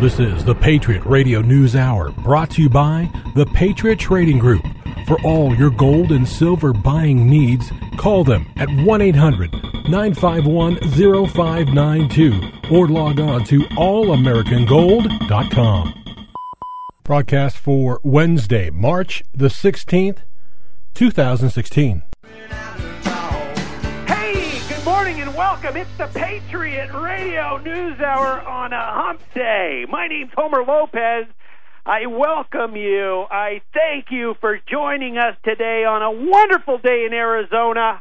This is the Patriot Radio News Hour, brought to you by the Patriot Trading Group. For all your gold and silver buying needs, call them at 1 800 951 0592 or log on to allamericangold.com. Broadcast for Wednesday, March the 16th, 2016. Welcome. It's the Patriot Radio News Hour on a hump day. My name's Homer Lopez. I welcome you. I thank you for joining us today on a wonderful day in Arizona.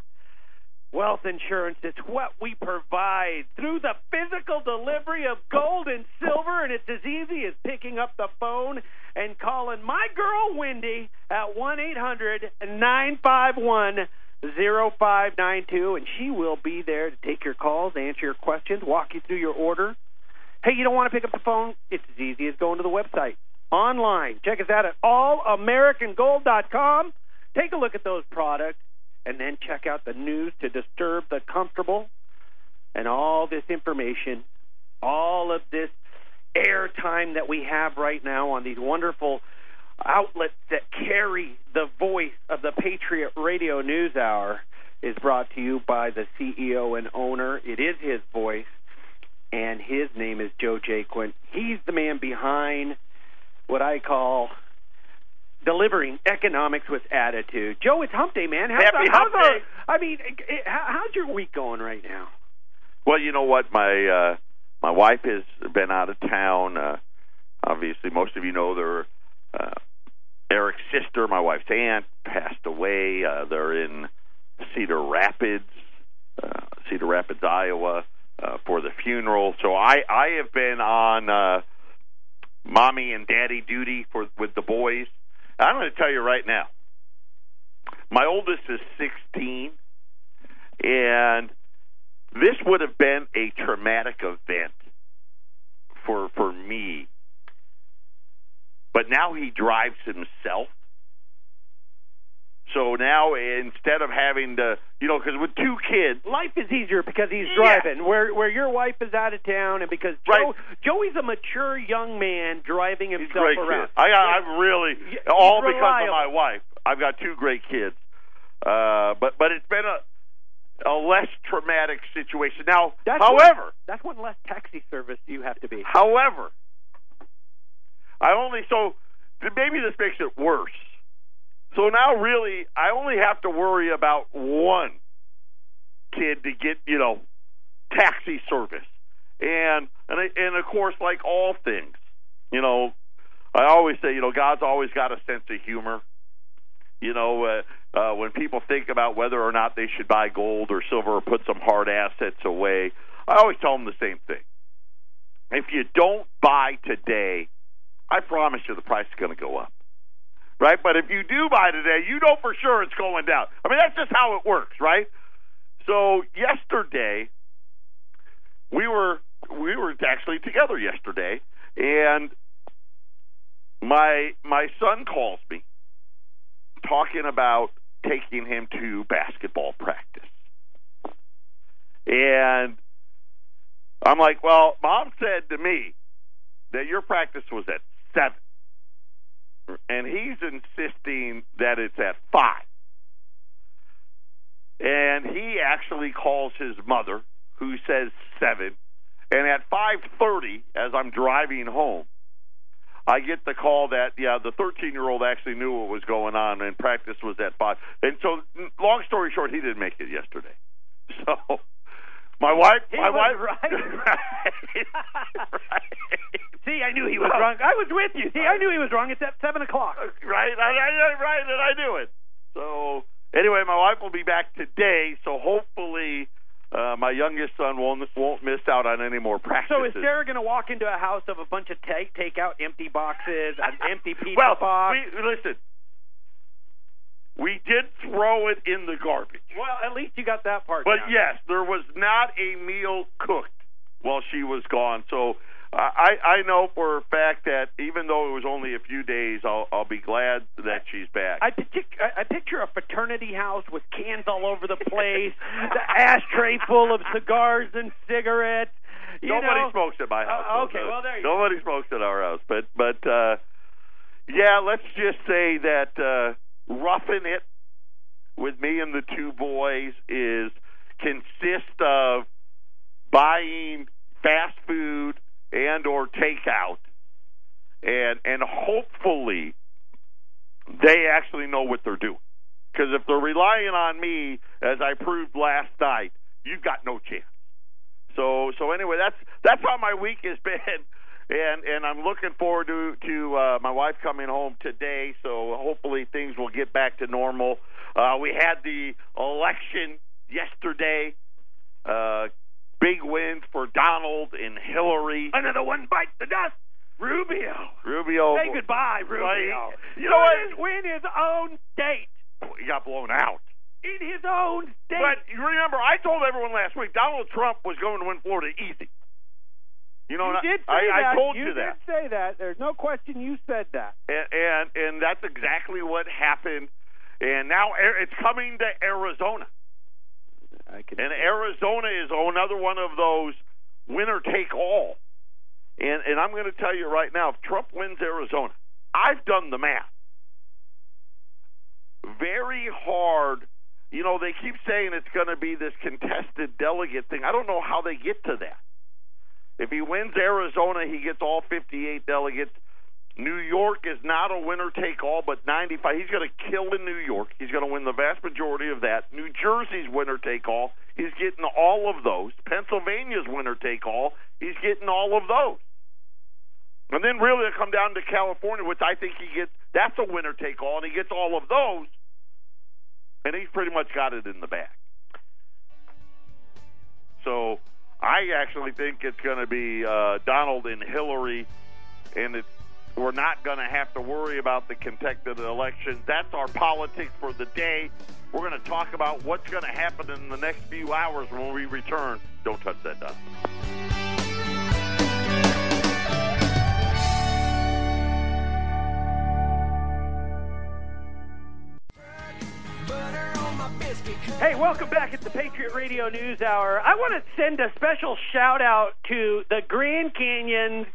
Wealth insurance, it's what we provide through the physical delivery of gold and silver, and it's as easy as picking up the phone and calling my girl Wendy at 1 800 951 0592, and she will be there to take your calls, answer your questions, walk you through your order. Hey, you don't want to pick up the phone? It's as easy as going to the website online. Check us out at allamericangold.com. Take a look at those products and then check out the news to disturb the comfortable and all this information, all of this airtime that we have right now on these wonderful outlets that carry the voice of the Patriot Radio News Hour is brought to you by the CEO and owner. It is his voice, and his name is Joe Jaquin. He's the man behind what I call delivering economics with attitude. Joe, it's Hump Day, man. How's, Happy how's Hump our- Day. I mean, how's your week going right now? Well, you know what, my uh, my wife has been out of town. Uh, obviously, most of you know their uh, Eric's sister, my wife's aunt, passed away. Uh, they're in Cedar Rapids, uh, Cedar Rapids, Iowa, uh, for the funeral. So I I have been on uh, mommy and daddy duty for with the boys. I'm going to tell you right now. My oldest is 16, and this would have been a traumatic event for for me. But now he drives himself. So now instead of having to, you know, because with two kids, Life is easier because he's Yeah. driving. Where where your wife is out of town, and because Joe Right. Joey's a mature young man driving he's himself great around. kids. I, I I'm really all because of my wife. I've got two great kids, uh, but but it's been a a less traumatic situation. Now, That's however, That's one less taxi service you have to be. However, I only so maybe this makes it worse. So now, really, I only have to worry about one kid to get you know taxi service, and and and of course, like all things, you know, I always say, you know, God's always got a sense of humor. You know, uh, uh, when people think about whether or not they should buy gold or silver or put some hard assets away, I always tell them the same thing. If you don't buy today, I promise you the price is going to go up. Right? But if you do buy today, you know for sure it's going down. I mean, that's just how it works, right? So yesterday, we were we were actually together yesterday, and my my son calls me talking about taking him to basketball practice. And I'm like, well, mom said to me that your practice was at seven. And he's insisting that it's at five. And he actually calls his mother, who says seven. And at five thirty, as I'm driving home, I get the call that yeah, the 13 year old actually knew what was going on, and practice was at five. And so, long story short, he didn't make it yesterday. So, my wife, He my wife, right. right, See, I knew he was wrong. I was with you. See, I knew he was wrong. It's at seven o'clock. right, I, I, right, and I knew it. So, anyway, my wife will be back today. So, hopefully, uh, my youngest son won't won't miss out on any more practices. So is Sarah going to walk into a house of a bunch of take takeout empty boxes, an empty pizza well, box? we, listen. We did throw it in the garbage. well, at least you got that part. But down. yes, there was not a meal cooked while she was gone. So uh, I I know for a fact that even though it was only a few days, I'll I'll be glad that she's back. I, pic- I I picture a fraternity house with cans all over the place, the ashtray full of cigars and cigarettes. You Nobody know? smokes at my Uh, house. okay, though. well, there you Nobody smokes at our house. But but uh, yeah, let's just say that uh, roughing it with me and the two boys is consist of buying fast food and or takeout, and and hopefully they actually know what they're doing. Because if they're relying on me, as I proved last night, you've got no chance. So so anyway, that's that's how my week has been, and and I'm looking forward to to uh, my wife coming home today. So hopefully things will get back to normal. Uh, we had the election yesterday. Uh, big wins for Donald and Hillary. Another one bites the dust. Rubio. Rubio. Say goodbye, Rubio. You know Win- what? Win his own state. He got blown out. In his own state. But you remember, I told everyone last week Donald Trump was going to win Florida easy. You know, you I- did say I, that. I told you you that. You did say that. There's no question you said that. and and, and that's exactly what happened. And now it's coming to Arizona, I can and Arizona is another one of those winner take all. And and I'm going to tell you right now, if Trump wins Arizona, I've done the math. Very hard. You know, they keep saying it's going to be this contested delegate thing. I don't know how they get to that. If he wins Arizona, he gets all 58 delegates. New York is not a winner take all, but 95. He's going to kill in New York. He's going to win the vast majority of that. New Jersey's winner take all. He's getting all of those. Pennsylvania's winner take all. He's getting all of those. And then really come down to California, which I think he gets. That's a winner take all, and he gets all of those. And he's pretty much got it in the bag. So I actually think it's going to be uh, Donald and Hillary, and it's we're not going to have to worry about the contested elections. That's our politics for the day. We're going to talk about what's going to happen in the next few hours when we return. Don't touch that dial. Hey, welcome back at the Patriot Radio News Hour. I want to send a special shout out to the Grand Canyon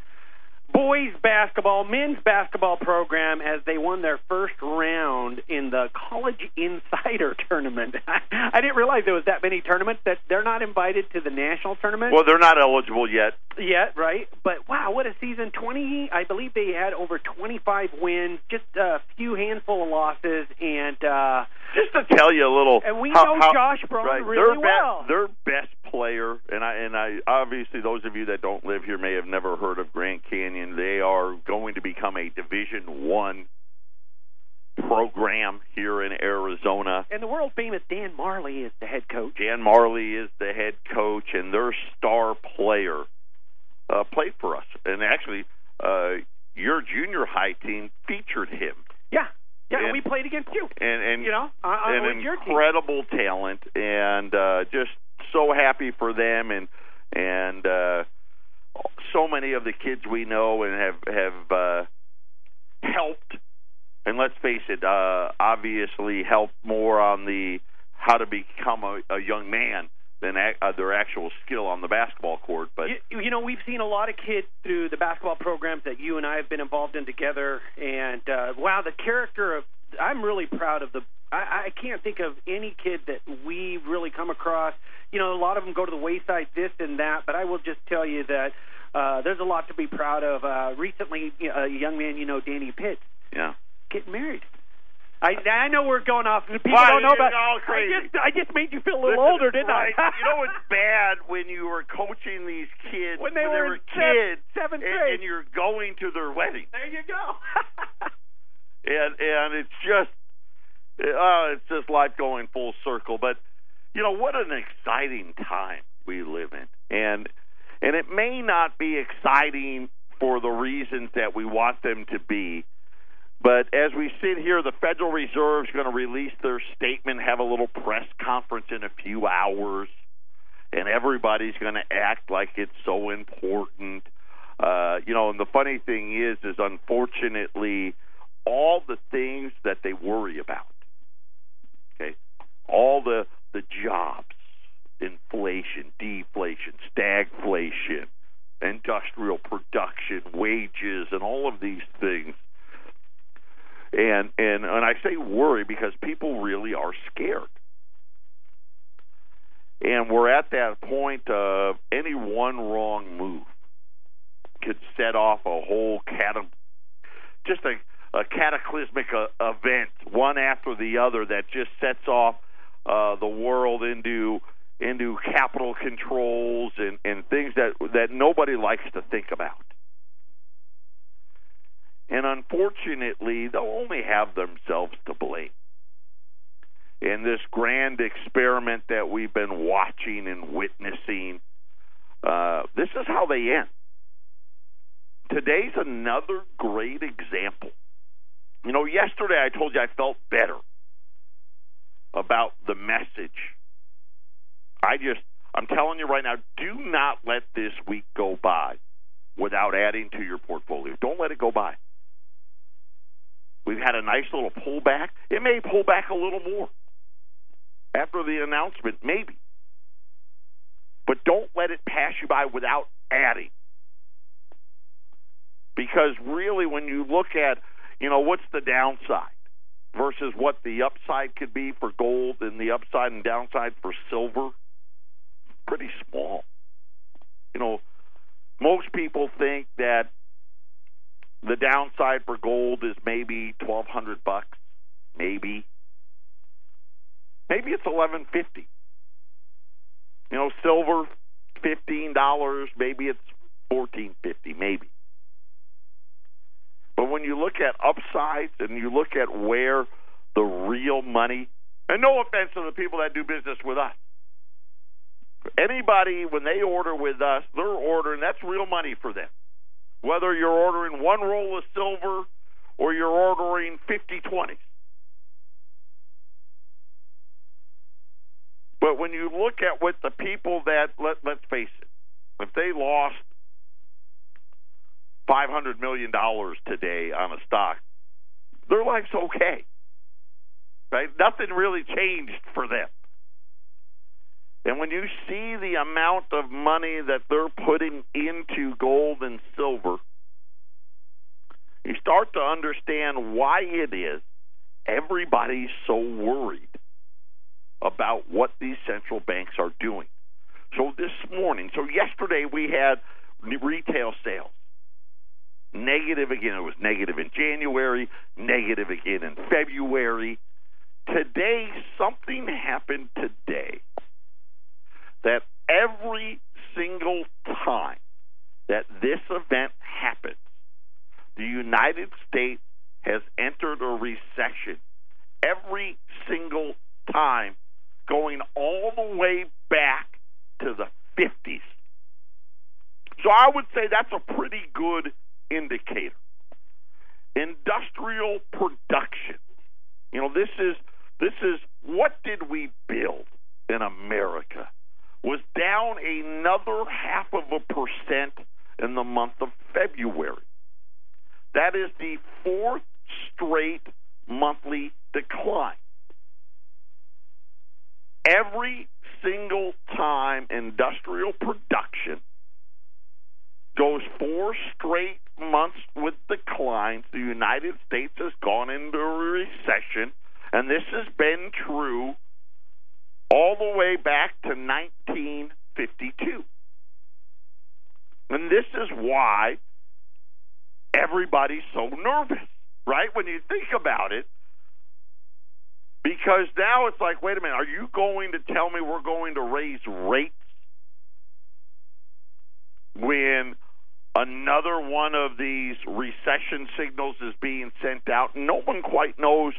boys basketball, men's basketball program as they won their first round in the College Insider Tournament. I didn't realize there was that many tournaments that they're not invited to the national tournament Well, they're not eligible yet. yet, right? But wow, what a season! Twenty, I believe they had over twenty-five wins, just a few handful of losses, and uh Just to tell you a little, And we how- know how- Josh Braun right, really their be- well. Their best player, and I and I obviously those of you that don't live here may have never heard of Grand Canyon. They are going to become a Division One program here in Arizona. and the world famous Dan Majerle is the head coach. Dan Majerle is the head coach, and their star player uh, played for us. And actually, uh, your junior high team featured him. Yeah, yeah, and we played against you. And and You know, on, an with your team. incredible talent, and uh, just so happy for them, and and uh, so many of the kids we know and have have uh, helped. And let's face it, uh, obviously helped more on the how to become a, a young man than uh, their actual skill on the basketball court. But You, you know, we've seen a lot of kids through the basketball programs that you and I have been involved in together, and uh, wow, the character of I'm really proud of the. I, I can't think of any kid that we really come across. You know, a lot of them go to the wayside, this and that, but I will just tell you that uh, there's a lot to be proud of. Uh, recently, you know, a young man you know, Danny Pitts, yeah, getting married. I I know we're going off. and People Why, don't know about. all crazy. I just I just made you feel a little Listen, older, didn't right. I? you know what's bad when you were coaching these kids When they were in kids sev- seventh and, grade. and you're going to their wedding, There you go. and and it's just, uh, it's just life going full circle. But you know what an exciting time we live in, and and it may not be exciting for the reasons that we want them to be. But as we sit here, the Federal Reserve is going to release their statement, have a little press conference in a few hours, and everybody's going to act like it's so important. Uh, you know, and the funny thing is, is unfortunately, all the things that they worry about, okay, all the the jobs, inflation, deflation, stagflation, industrial production, wages, and all of these things. And and and I say worry because people really are scared. And we're at that point of any one wrong move could set off a whole cat just a, a cataclysmic uh, event, one after the other, that just sets off uh, the world into into capital controls and, and things that that nobody likes to think about. And unfortunately, they'll only have themselves to blame. In this grand experiment that we've been watching and witnessing, uh, this is how they end. Today's another great example. You know, yesterday I told you I felt better about the message. I just, I'm telling you right now, do not let this week go by without adding to your portfolio. Don't let it go by. We've had a nice little pullback. It may pull back a little more after the announcement, maybe. But don't let it pass you by without adding. Because really, when you look at, you know, what's the downside versus what the upside could be for gold and the upside and downside for silver, pretty small. You know, most people think that the downside for gold is maybe twelve hundred bucks, maybe. Maybe it's eleven fifty. You know, silver fifteen dollars, maybe it's fourteen fifty, maybe. But when you look at upsides and you look at where the real money, and no offense to the people that do business with us, anybody when they order with us, they're ordering that's real money for them. Whether you're ordering one roll of silver or you're ordering 50 20s. But when you look at what the people that let let's face it, if they lost five hundred million dollars today on a stock, their life's okay. Right? Nothing really changed for them. And when you see the amount of money that they're putting into gold and silver, you start to understand why it is everybody's so worried about what these central banks are doing. So this morning, so yesterday we had retail sales. Negative again. It was negative in January, negative again in February. Today, something happened today that every single time that this event happens, the United States has entered a recession. Every single time, going all the way back to the 50s. So I would say that's a pretty good indicator. Industrial production. You know, this is this is what did we build in America? Was down another half of a percent in the month of February. That is the fourth straight monthly decline. Every single time industrial production goes four straight months with declines, the United States has gone into a recession, and this has been true all the way back to 1952. And this is why everybody's so nervous, right? When you think about it, because now it's like, wait a minute, are you going to tell me we're going to raise rates when another one of these recession signals is being sent out? No one quite knows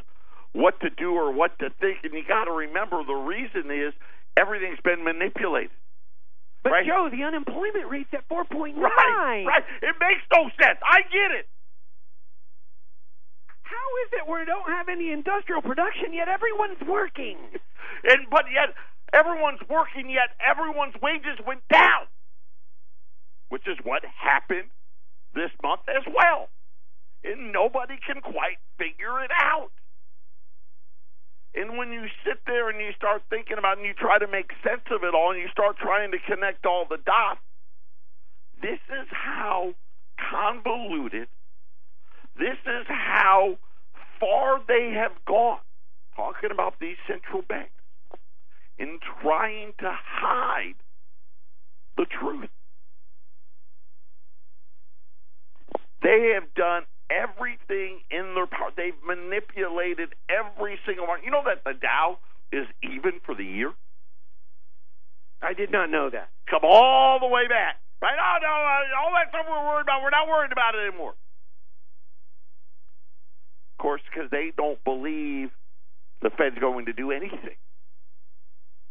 what to do or what to think. And you got to remember the reason is everything's been manipulated. But right? Joe, the unemployment rate's at four point nine. Right, right. It makes no sense. I get it. How is it we don't have any industrial production yet everyone's working? And but yet everyone's working yet everyone's wages went down. Which is what happened this month as well. And nobody can quite figure it out. And when you sit there and you start thinking about and you try to make sense of it all and you start trying to connect all the dots, This is how convoluted, this is how far they have gone, talking about these central banks, in trying to hide the truth. They have done everything in their power. They've manipulated every single one. You know that the Dow is even for the year? I did not know that. Come all the way back. Right? Oh, no, uh, all that stuff we're worried about, we're not worried about it anymore. Of course, because they don't believe the Fed's going to do anything,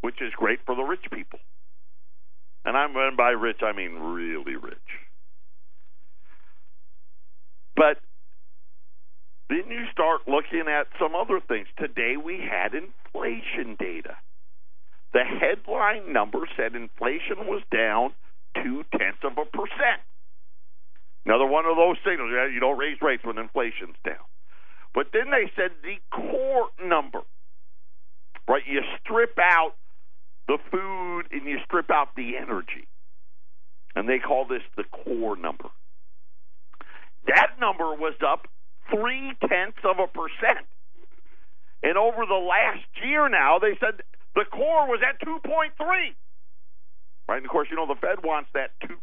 which is great for the rich people. And I'm and by rich, I mean really rich. But then you start looking at some other things. Today we had inflation data. The headline number said inflation was down two tenths of a percent. Another one of those signals. You don't raise rates when inflation's down. But then they said the core number, right? You strip out the food and you strip out the energy. And they call this the core number. That number was up three tenths of a percent. And over the last year now, they said the core was at 2.3. Right? And of course, you know, the Fed wants that 2%.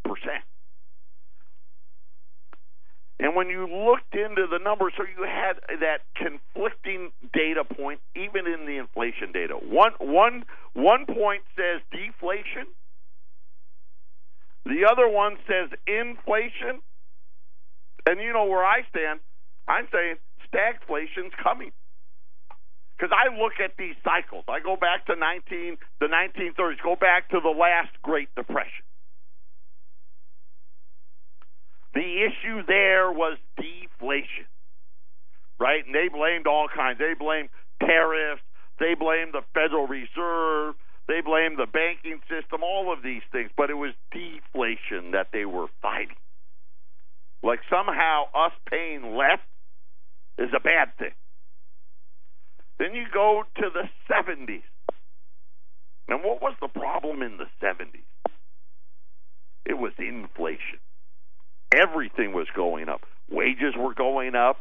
And when you looked into the numbers, so you had that conflicting data point, even in the inflation data. One, one, one point says deflation, the other one says inflation. And you know where I stand. I'm saying stagflation's coming. Because I look at these cycles. I go back to 19, the 1930s, go back to the last Great Depression. The issue there was deflation, right? And they blamed all kinds. They blamed tariffs. They blamed the Federal Reserve. They blamed the banking system, all of these things. But it was deflation that they were fighting. Like somehow us paying less is a bad thing. Then you go to the 70s. And what was the problem in the 70s? It was inflation. Everything was going up. Wages were going up.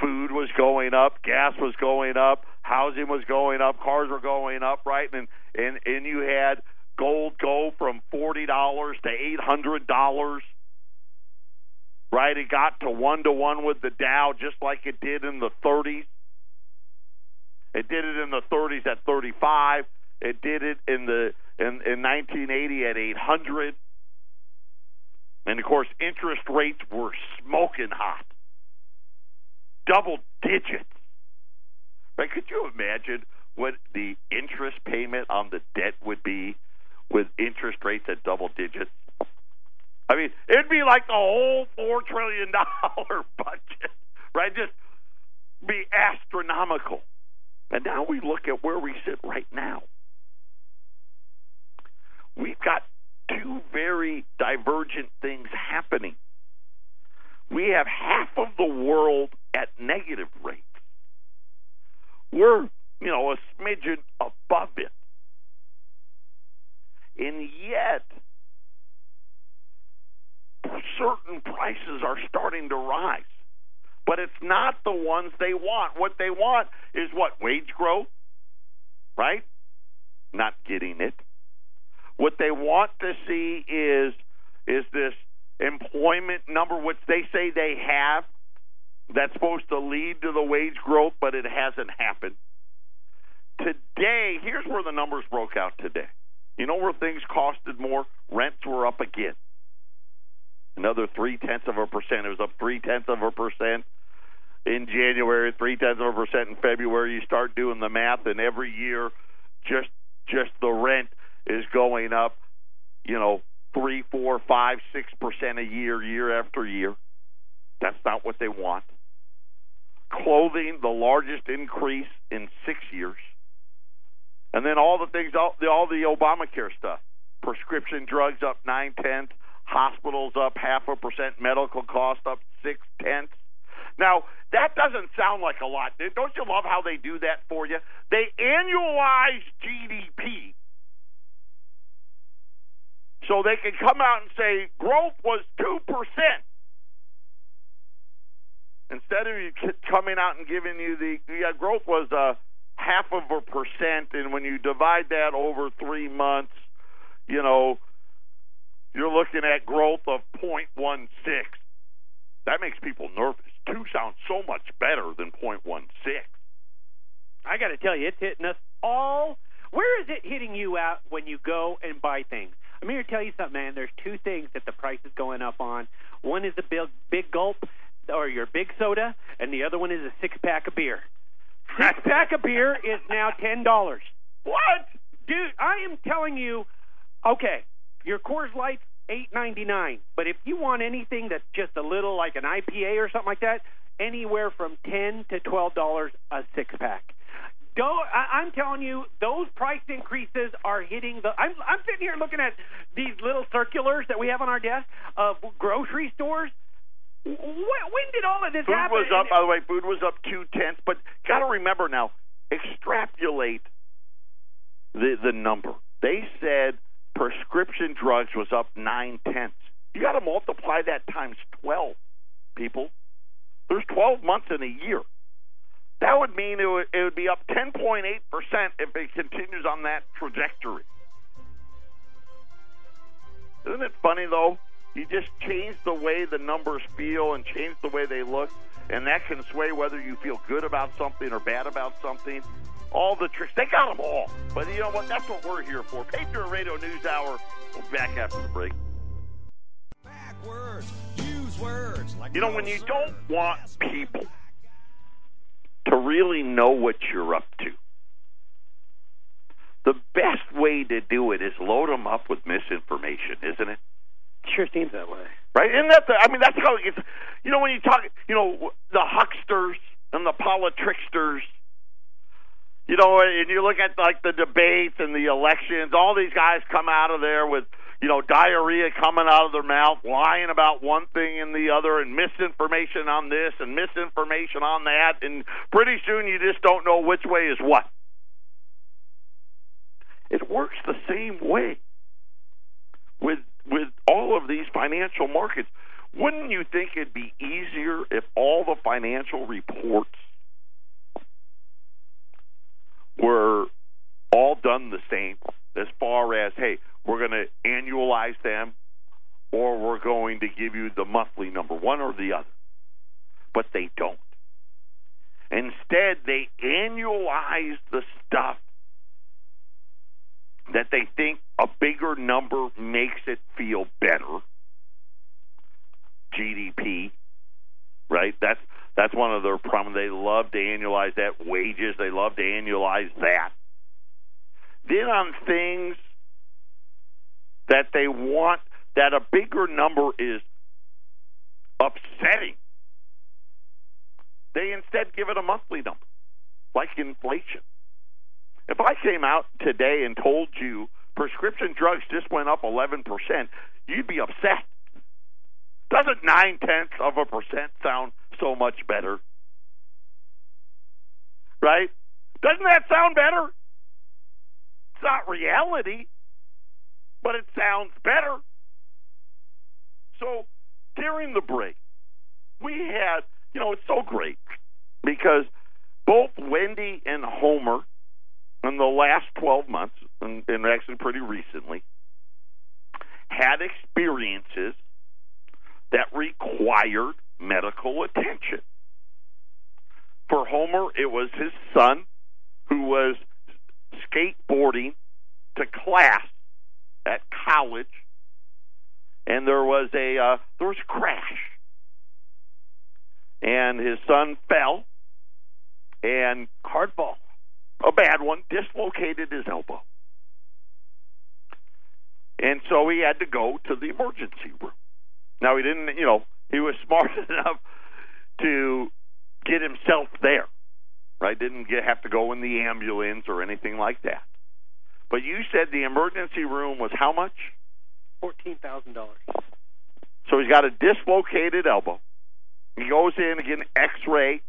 Food was going up. Gas was going up. Housing was going up. Cars were going up, right? And and and you had gold go from forty dollars to eight hundred dollars. Right? It got to one to one with the Dow, just like it did in the 30s. It did it in the 30s at 35. It did it in the in, in 1980 at 800. And of course, interest rates were smoking hot, double digits. Right? Could you imagine what the interest payment on the debt would be with interest rates at double digits? I mean, it'd be like the whole four trillion dollar budget, right? Just be astronomical. And now we look at where we sit right now. We've got two very divergent things happening. We have half of the world at negative rates. We're, you know, a smidgen above it. And yet, certain prices are starting to rise. But it's not the ones they want. What they want is what? Wage growth? Right? Not getting it. What they want to see is is this employment number, which they say they have, that's supposed to lead to the wage growth, but it hasn't happened. Today, here's where the numbers broke out today. You know where things costed more? Rents were up again. Another three tenths of a percent. It was up three tenths of a percent in January, three tenths of a percent in February. You start doing the math, and every year, just just the rent is going up. You know, three, four, five, six percent a year, year after year. That's not what they want. Clothing, the largest increase in six years, and then all the things, all the, all the Obamacare stuff. Prescription drugs up nine tenths, hospitals up half a percent, medical costs up six tenths. Now, that doesn't sound like a lot. Don't you love how they do that for you? They annualize GDP so they can come out and say growth was 2%. Instead of you coming out and giving you the yeah, growth was a half of a percent, and when you divide that over three months, you know, you're looking at growth of 0.16. That makes people nervous. Two sounds so much better than 0.16. I got to tell you, it's hitting us all. Where is it hitting you out when you go and buy things? I'm here to tell you something, man. There's two things that the price is going up on. One is a big, big gulp, or your big soda, and the other one is a six pack of beer. Six pack of beer is now ten dollars. What, dude? I am telling you. Okay, your Coors Light eight ninety nine, but if you want anything that's just a little like an IPA or something like that, anywhere from ten to twelve dollars a six pack. Don't, I, I'm telling you, those price increases are hitting the. I'm, I'm sitting here looking at these little circulars that we have on our desk of grocery stores. When, when did all of this food happen? was up. By the way, food was up two tenths. But got to remember now, extrapolate the the number. They said prescription drugs was up nine tenths. You got to multiply that times twelve, people. There's twelve months in a year. That would mean it would, it would be up 10.8% if it continues on that trajectory. Isn't it funny, though? You just change the way the numbers feel and change the way they look, and that can sway whether you feel good about something or bad about something. All the tricks, they got them all. But you know what? That's what we're here for. Patriot Radio News Hour. We'll be back after the break. Backwards, use words like you know, when you don't want people to really know what you're up to. The best way to do it is load them up with misinformation, isn't it? Sure seems that way. Right? Isn't that the, I mean, that's how it gets. You know, when you talk, you know, the hucksters and the politricksters, you know, and you look at like the debates and the elections, all these guys come out of there with you know, diarrhea coming out of their mouth, lying about one thing and the other, and misinformation on this and misinformation on that, and pretty soon you just don't know which way is what. It works the same way with with all of these financial markets. Wouldn't you think it'd be easier if all the financial reports were all done the same as far as hey, we're going to annualize them, or we're going to give you the monthly number, one or the other. But they don't. Instead, they annualize the stuff that they think a bigger number makes it feel better. GDP, right? That's that's one of their problems. They love to annualize that. Wages, they love to annualize that. Then on things that they want that a bigger number is upsetting. They instead give it a monthly number, like inflation. If I came out today and told you prescription drugs just went up 11%, you'd be upset. Doesn't nine tenths of a percent sound so much better? Right? Doesn't that sound better? It's not reality but it sounds better. So during the break, we had, you know, it's so great because both Wendy and Homer in the last 12 months, and, and actually pretty recently, had experiences that required medical attention. For Homer, it was his son who was skateboarding to class at college, and there was a uh, there was a crash, and his son fell, and hard fall, a bad one, dislocated his elbow, and so he had to go to the emergency room. Now he didn't, you know, he was smart enough to get himself there, right? Didn't get, have to go in the ambulance or anything like that. But you said the emergency room was how much? Fourteen thousand dollars. So he's got a dislocated elbow. He goes in an X-ray,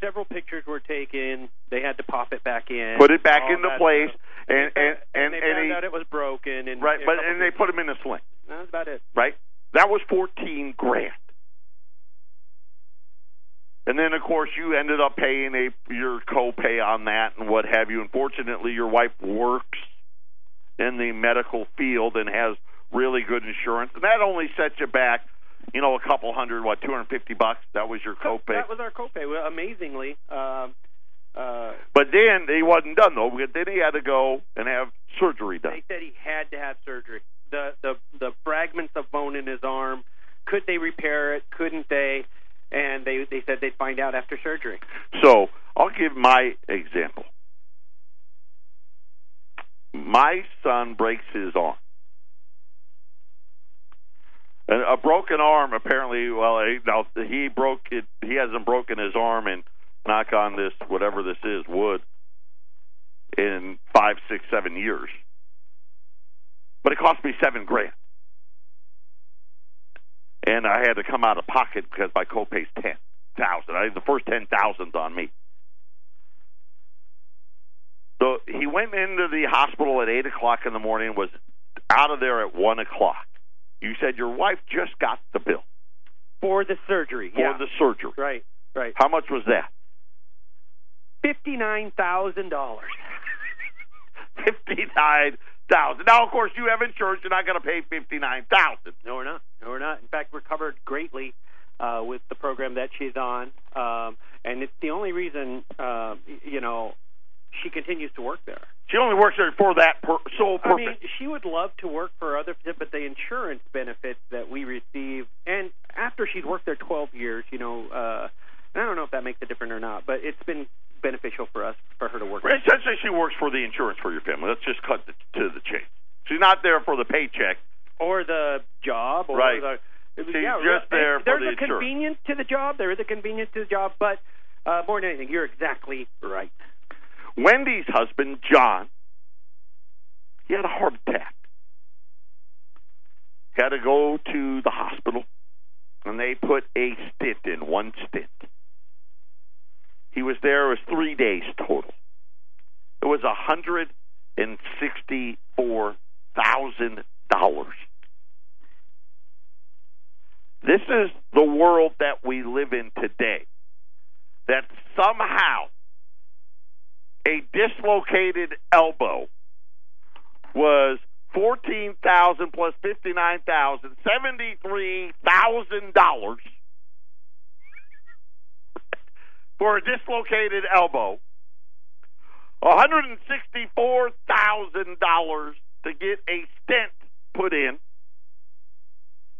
several pictures were taken. They had to pop it back in, Put it back into place, stuff. and and and, they and found he, out it was broken. And right, but and they put him in a sling. That was about it. Right, that was fourteen grand. And then, of course, you ended up paying a your copay on that and what have you. Unfortunately, your wife works in the medical field and has really good insurance, and that only sets you back, you know, a couple hundred, what, two hundred fifty bucks. That was your copay. That was our copay. Well, amazingly, um, uh, But then he wasn't done though. because Then he had to go and have surgery done. they said he had to have surgery. The the the fragments of bone in his arm. Could they repair it? Couldn't they? And they they said they'd find out after surgery. So I'll give my example. My son breaks his arm. And a broken arm, apparently. Well, now he broke it. He hasn't broken his arm, and knock on this, whatever this is, wood, in five, six, seven years. But it cost me seven grand, and I had to come out of pocket because my copay's ten thousand. I the first ten thousand's on me. So he went into the hospital at eight o'clock in the morning. Was out of there at one o'clock. You said your wife just got the bill For the surgery, for yeah. the surgery. right, right. How much was that? Fifty nine thousand dollars. Fifty nine thousand. Now, of course, you have insurance. You're not going to pay fifty nine thousand. No, we're not. No, we're not. In fact, we're covered greatly uh, with the program that she's on, um, and it's the only reason uh, you know she continues to work there. She only works there for that per- sole purpose. I mean, she would love to work for other, but the insurance benefits that we receive, and after she'd worked there 12 years, you know, uh, and I don't know if that makes a difference or not, but it's been beneficial for us for her to work. Essentially, she works for the insurance for your family. Let's just cut the, to the chase. She's not there for the paycheck. or the job, or Right. the. She's yeah, just there for the There's a insurance. convenience to the job. There is a convenience to the job, but uh, more than anything, you're exactly right. Wendy's husband, John, he had a heart attack. Had to go to the hospital, and they put a stent in, one stent. He was there, it was three days total. It was $164,000. This is the world that we live in today. That somehow a dislocated elbow was 14,000 plus 59,000, $73,000 for a dislocated elbow. One hundred and sixty four thousand dollars to get a stent put in.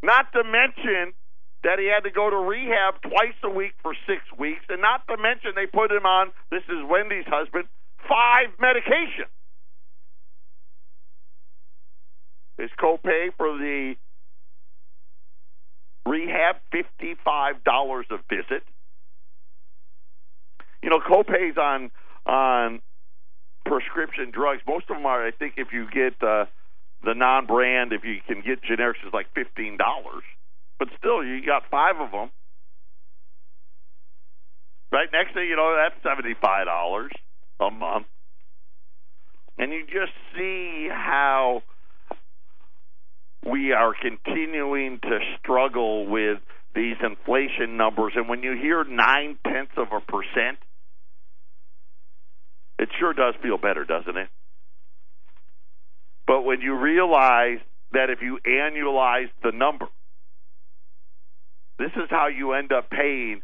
Not to mention that he had to go to rehab twice a week for six weeks, and not to mention they put him on. This is Wendy's husband five medication. His copay for the rehab fifty five dollars a visit. You know, copays on on prescription drugs. Most of them are. I think if you get uh, the non brand, if you can get generics, is like fifteen dollars. But still, you got five of them. Right next thing you know, that's seventy five dollars a month. And you just see how we are continuing to struggle with these inflation numbers. And when you hear nine tenths of a percent, it sure does feel better, doesn't it? But when you realize that if you annualize the number, this is how you end up paying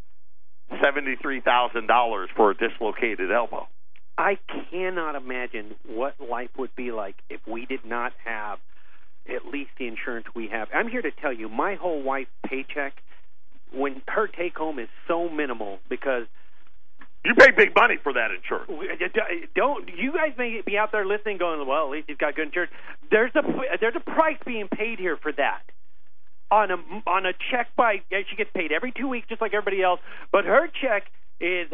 $73,000 for a dislocated elbow. I cannot imagine what life would be like if we did not have at least the insurance we have. I'm here to tell you, my whole wife's paycheck, when her take home is so minimal because You pay big money for that insurance. Uh, uh, don't you guys may be out there listening going well at least he's got good insurance there's a there's a price being paid here for that on a on a check by she gets paid every two weeks just like everybody else but her check is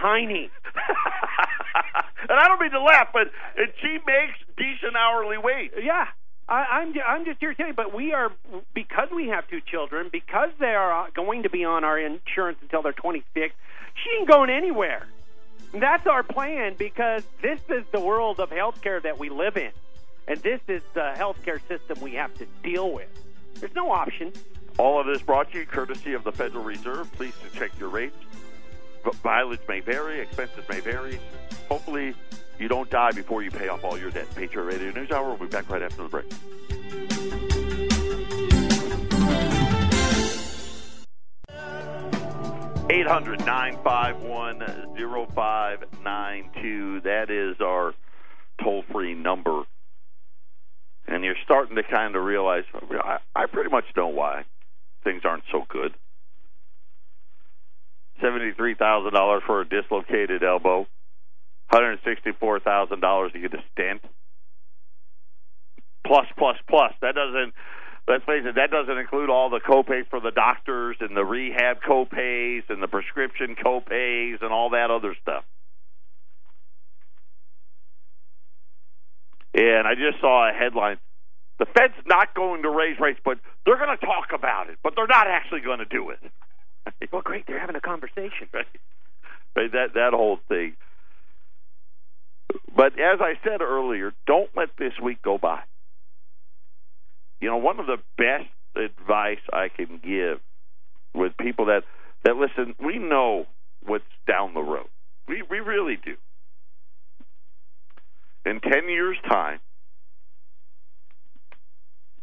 tiny and I don't mean to laugh, but and she makes decent hourly wage. yeah I, I'm ju- I'm just here to tell you, but we are because we have two children, because they are uh, going to be on our insurance until they're 26. She ain't going anywhere. That's our plan because this is the world of healthcare that we live in, and this is the healthcare system we have to deal with. There's no option. All of this brought to you courtesy of the Federal Reserve. Please to check your rates. Mileage may vary, expenses may vary. Hopefully, you don't die before you pay off all your debt. Patriot Radio News Hour. We'll be back right after the break. 800 951 0592. That is our toll free number. And you're starting to kind of realize I, I pretty much know why things aren't so good. $73,000 for a dislocated elbow, $164,000 to get a stent. Plus, plus, plus. That doesn't let's face it, that doesn't include all the copays for the doctors and the rehab copays and the prescription copays and all that other stuff. And I just saw a headline. The Fed's not going to raise rates, but they're going to talk about it, but they're not actually going to do it. Well, great, they're having a conversation. right? Right, That that whole thing. But as I said earlier, don't let this week go by. You know, one of the best advice I can give with people that that listen, we know what's down the road. We we really do. In ten years' time,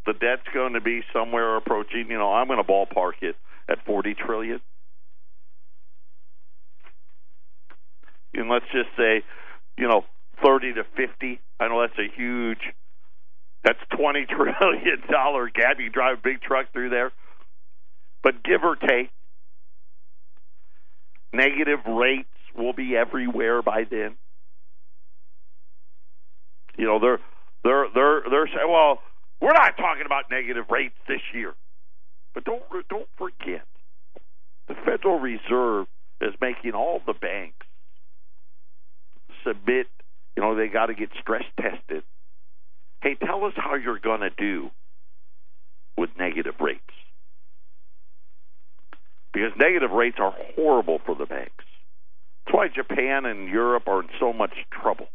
the debt's going to be somewhere approaching. You know, I'm going to ballpark it at forty trillion. And let's just say, you know, thirty to fifty. I know that's a huge that's twenty trillion dollar gap. You drive a big truck through there, but give or take, negative rates will be everywhere by then. You know they're they're they're they're saying, well, we're not talking about negative rates this year, but don't don't forget, the Federal Reserve is making all the banks submit. You know they got to get stress tested hey, tell us how you're going to do with negative rates. Because negative rates are horrible for the banks. That's why Japan and Europe are in so much trouble.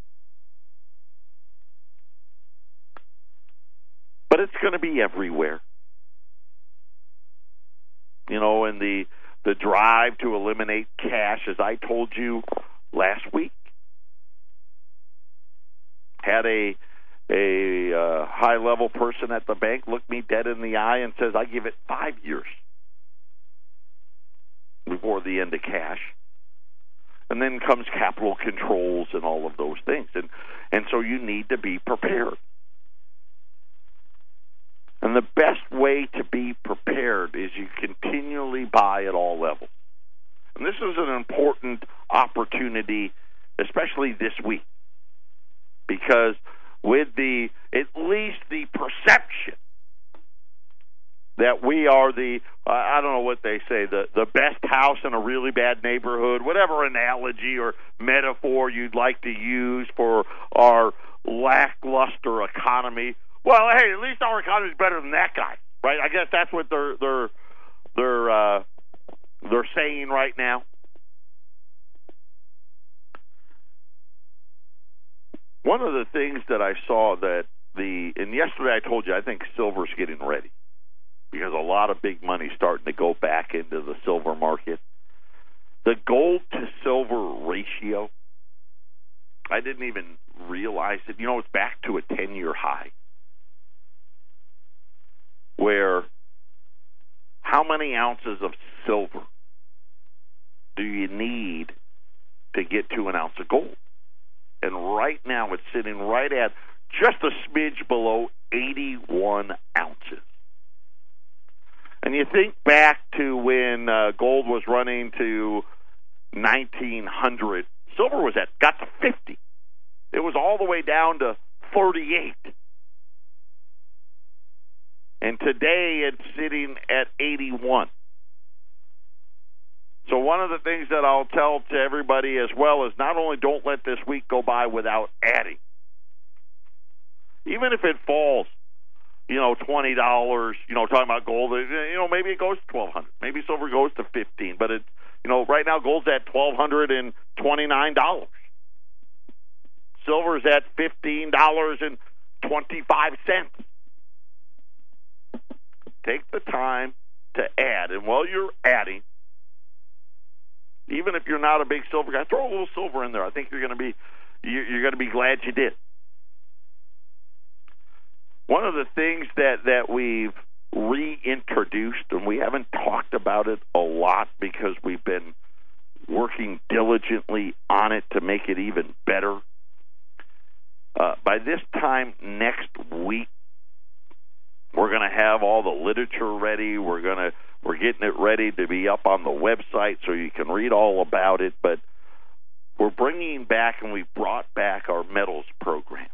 But it's going to be everywhere. You know, and the the drive to eliminate cash, as I told you last week, had a a uh, high level person at the bank look me dead in the eye and says, I give it five years before the end of cash. And then comes capital controls and all of those things. And and so you need to be prepared. And the best way to be prepared is you continually buy at all levels. And this is an important opportunity, especially this week, because with the at least the perception that we are the uh, I don't know what they say the the best house in a really bad neighborhood, whatever analogy or metaphor you'd like to use for our lackluster economy. Well, hey, at least our economy is better than that guy, right? I guess that's what they're they're they're uh, they're saying right now. One of the things that I saw that the and yesterday I told you I think silver's getting ready because a lot of big money starting to go back into the silver market. The gold to silver ratio, I didn't even realize it. You know, it's back to a 10 year high. Where how many ounces of silver do you need to get to an ounce of gold? And right now it's sitting right at just a smidge below 81 ounces. And you think back to when uh, gold was running to 1900, silver was at got to 50. It was all the way down to 38. And today it's sitting at 81. So one of the things that I'll tell to everybody as well is not only don't let this week go by without adding. Even if it falls you know, twenty dollars. You know, talking about gold. You know, maybe it goes to twelve hundred. Maybe silver goes to fifteen. But it, you know, right now gold's at twelve hundred and twenty nine dollars. Silver's at fifteen dollars and twenty five cents. Take the time to add, and while you're adding, even if you're not a big silver guy, throw a little silver in there. I think you're going to be you're going to be glad you did. One of the things that that we've reintroduced, and we haven't talked about it a lot because we've been working diligently on it to make it even better. Uh, by this time next week, we're going to have all the literature ready. We're going to we're getting it ready to be up on the website so you can read all about it. But we're bringing back and we brought back our metals program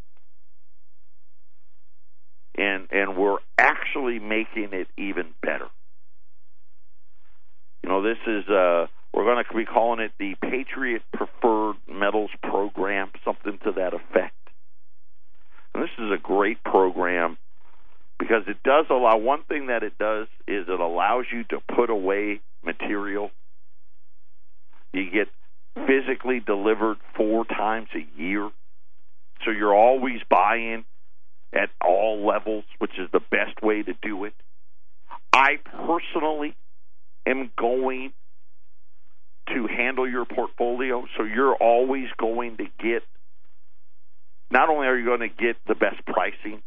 and and we're actually making it even better. You know, this is uh, we're going to be calling it the Patriot Preferred Metals Program, something to that effect. And this is a great program because it does allow one thing that it does is it allows you to put away material. You get physically delivered four times a year. So you're always buying at all levels, which is the best way to do it. I personally am going to handle your portfolio, so you're always going to get. Not only are you going to get the best pricing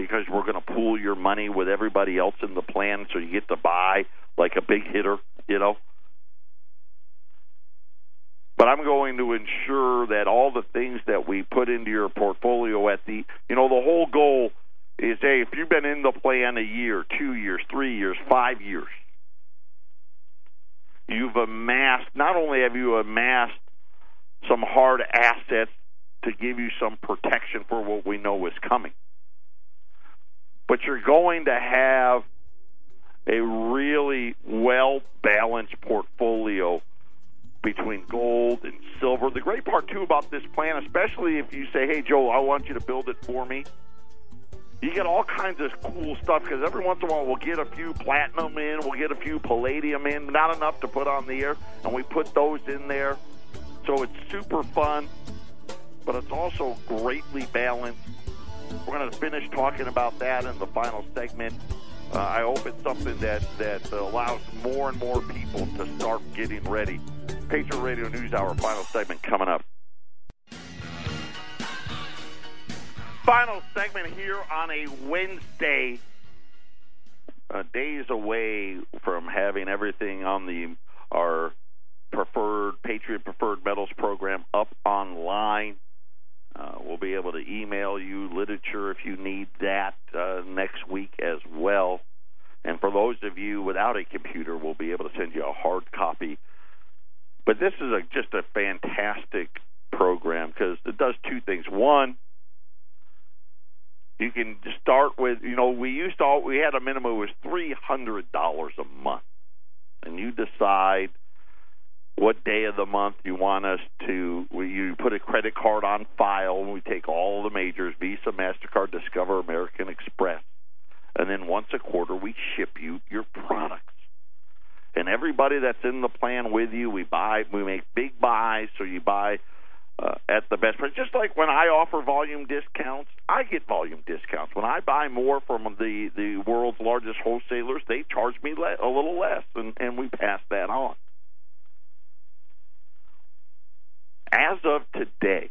because we're going to pool your money with everybody else in the plan, so you get to buy like a big hitter, you know. But I'm going to ensure that all the things that we put into your portfolio at the, you know, the whole goal is, hey, if you've been in the plan a year, two years, three years, five years, you've amassed, not only have you amassed some hard assets to give you some protection for what we know is coming, but you're going to have a really well balanced portfolio between gold and silver. The great part too about this plan, especially if you say, "Hey, Joe, I want you to build it for me." You get all kinds of cool stuff because every once in a while we'll get a few platinum in, we'll get a few palladium in, not enough to put on the air, and we put those in there. So it's super fun, but it's also greatly balanced. We're going to finish talking about that in the final segment. Uh, I hope it's something that, that allows more and more people to start getting ready Patriot Radio News Hour final segment coming up. Final segment here on a Wednesday. Uh, days away from having everything on the our preferred Patriot Preferred Metals program up online. Uh, we'll be able to email you literature if you need that uh, next week as well. And for those of you without a computer, we'll be able to send you a hard copy but this is a, just a fantastic program because it does two things. One, you can start with you know we used to all, we had a minimum was three hundred dollars a month, and you decide what day of the month you want us to. You put a credit card on file, we take all the majors: Visa, Mastercard, Discover, American Express, and then once a quarter we ship you your products and everybody that's in the plan with you, we buy, we make big buys, so you buy uh, at the best price. Just like when I offer volume discounts, I get volume discounts. When I buy more from the the world's largest wholesalers, they charge me le- a little less, and, and we pass that on. As of today,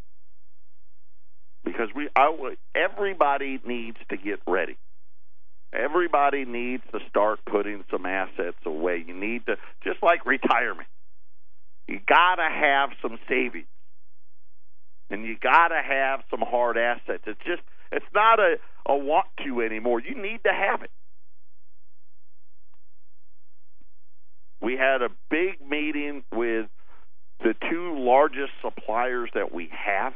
because we I, everybody needs to get ready. Everybody needs to start putting some assets away. You need to, just like retirement, you got to have some savings. And you got to have some hard assets. It's just, it's not a, a want to anymore. You need to have it. We had a big meeting with the two largest suppliers that we have.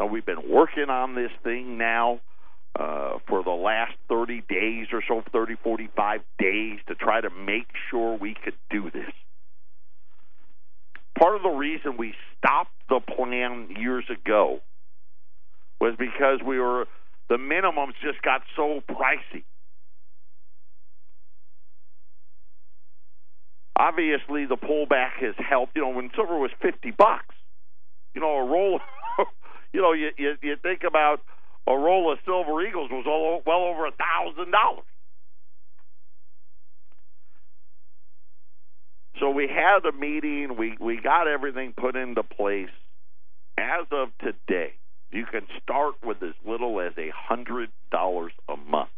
Uh, we've been working on this thing now uh, for the last 30 days or so, 30, 45 days, to try to make sure we could do this. Part of the reason we stopped the plan years ago was because we were the minimums just got so pricey. Obviously, the pullback has helped. You know, when silver was fifty bucks, you know, a roll, you know, you, you you think about a roll of silver eagles was all, well over a thousand dollars. So we had a meeting. We we got everything put into place. As of today, you can start with as little as a hundred dollars a month.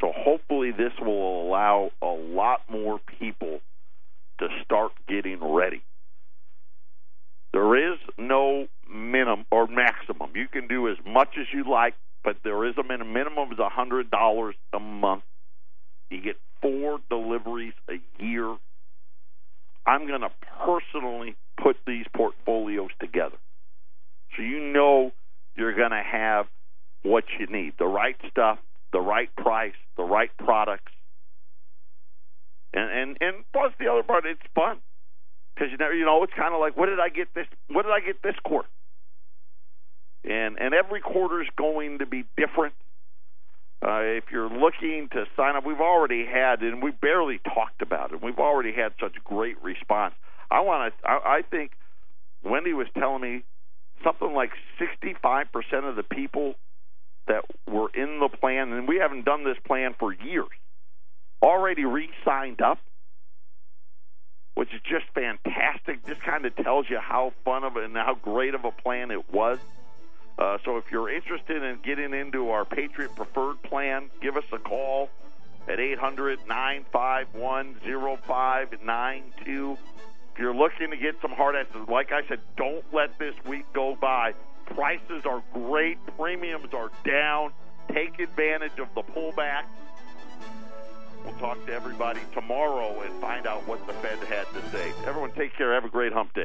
So hopefully this will allow a lot more people to start getting ready. There is no minimum or maximum. You can do as much as you like, but there is a minimum. Minimum is a hundred dollars a month. You get four deliveries a year. I'm going to personally put these portfolios together, so you know you're going to have what you need: the right stuff, the right price, the right products, and and and plus the other part, it's fun because you never you know it's kind of like what did I get this what did I get this quarter, and and every quarter is going to be different. Uh, if you're looking to sign up, we've already had, and we barely talked about it. We've already had such great response. I want to. I, I think Wendy was telling me something like 65% of the people that were in the plan, and we haven't done this plan for years, already re-signed up, which is just fantastic. Just kind of tells you how fun of and how great of a plan it was. Uh, so if you're interested in getting into our Patriot Preferred plan, give us a call at 800 951 0592. If you're looking to get some hard asses, like I said, don't let this week go by. Prices are great, premiums are down. Take advantage of the pullback. We'll talk to everybody tomorrow and find out what the Fed had to say. Everyone, take care. Have a great hump day.